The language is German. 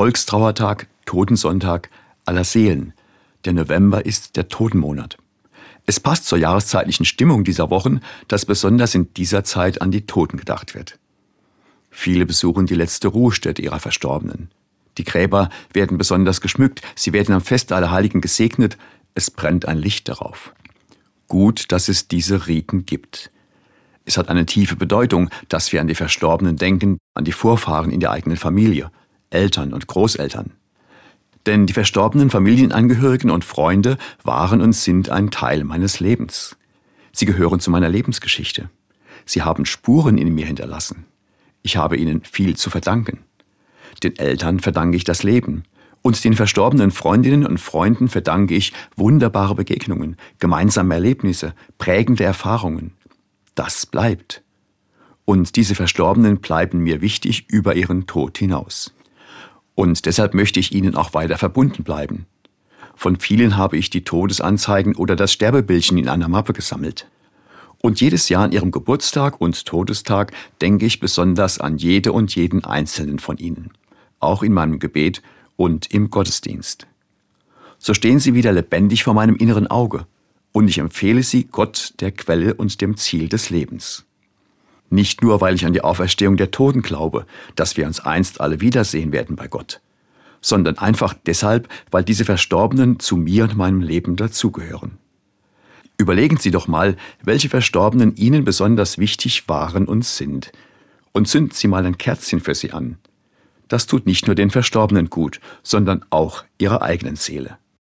Volkstrauertag, Totensonntag aller Seelen. Der November ist der Totenmonat. Es passt zur jahreszeitlichen Stimmung dieser Wochen, dass besonders in dieser Zeit an die Toten gedacht wird. Viele besuchen die letzte Ruhestätte ihrer Verstorbenen. Die Gräber werden besonders geschmückt, sie werden am Fest aller Heiligen gesegnet, es brennt ein Licht darauf. Gut, dass es diese Riten gibt. Es hat eine tiefe Bedeutung, dass wir an die Verstorbenen denken, an die Vorfahren in der eigenen Familie, Eltern und Großeltern. Denn die verstorbenen Familienangehörigen und Freunde waren und sind ein Teil meines Lebens. Sie gehören zu meiner Lebensgeschichte. Sie haben Spuren in mir hinterlassen. Ich habe ihnen viel zu verdanken. Den Eltern verdanke ich das Leben. Und den verstorbenen Freundinnen und Freunden verdanke ich wunderbare Begegnungen, gemeinsame Erlebnisse, prägende Erfahrungen. Das bleibt. Und diese Verstorbenen bleiben mir wichtig über ihren Tod hinaus. Und deshalb möchte ich ihnen auch weiter verbunden bleiben. Von vielen habe ich die Todesanzeigen oder das Sterbebildchen in einer Mappe gesammelt. Und jedes Jahr an ihrem Geburtstag und Todestag denke ich besonders an jede und jeden einzelnen von ihnen, auch in meinem Gebet und im Gottesdienst. So stehen sie wieder lebendig vor meinem inneren Auge, und ich empfehle sie Gott, der Quelle und dem Ziel des Lebens. Nicht nur, weil ich an die Auferstehung der Toten glaube, dass wir uns einst alle wiedersehen werden bei Gott, sondern einfach deshalb, weil diese Verstorbenen zu mir und meinem Leben dazugehören. Überlegen Sie doch mal, welche Verstorbenen Ihnen besonders wichtig waren und sind, und zünden Sie mal ein Kerzchen für sie an. Das tut nicht nur den Verstorbenen gut, sondern auch Ihrer eigenen Seele.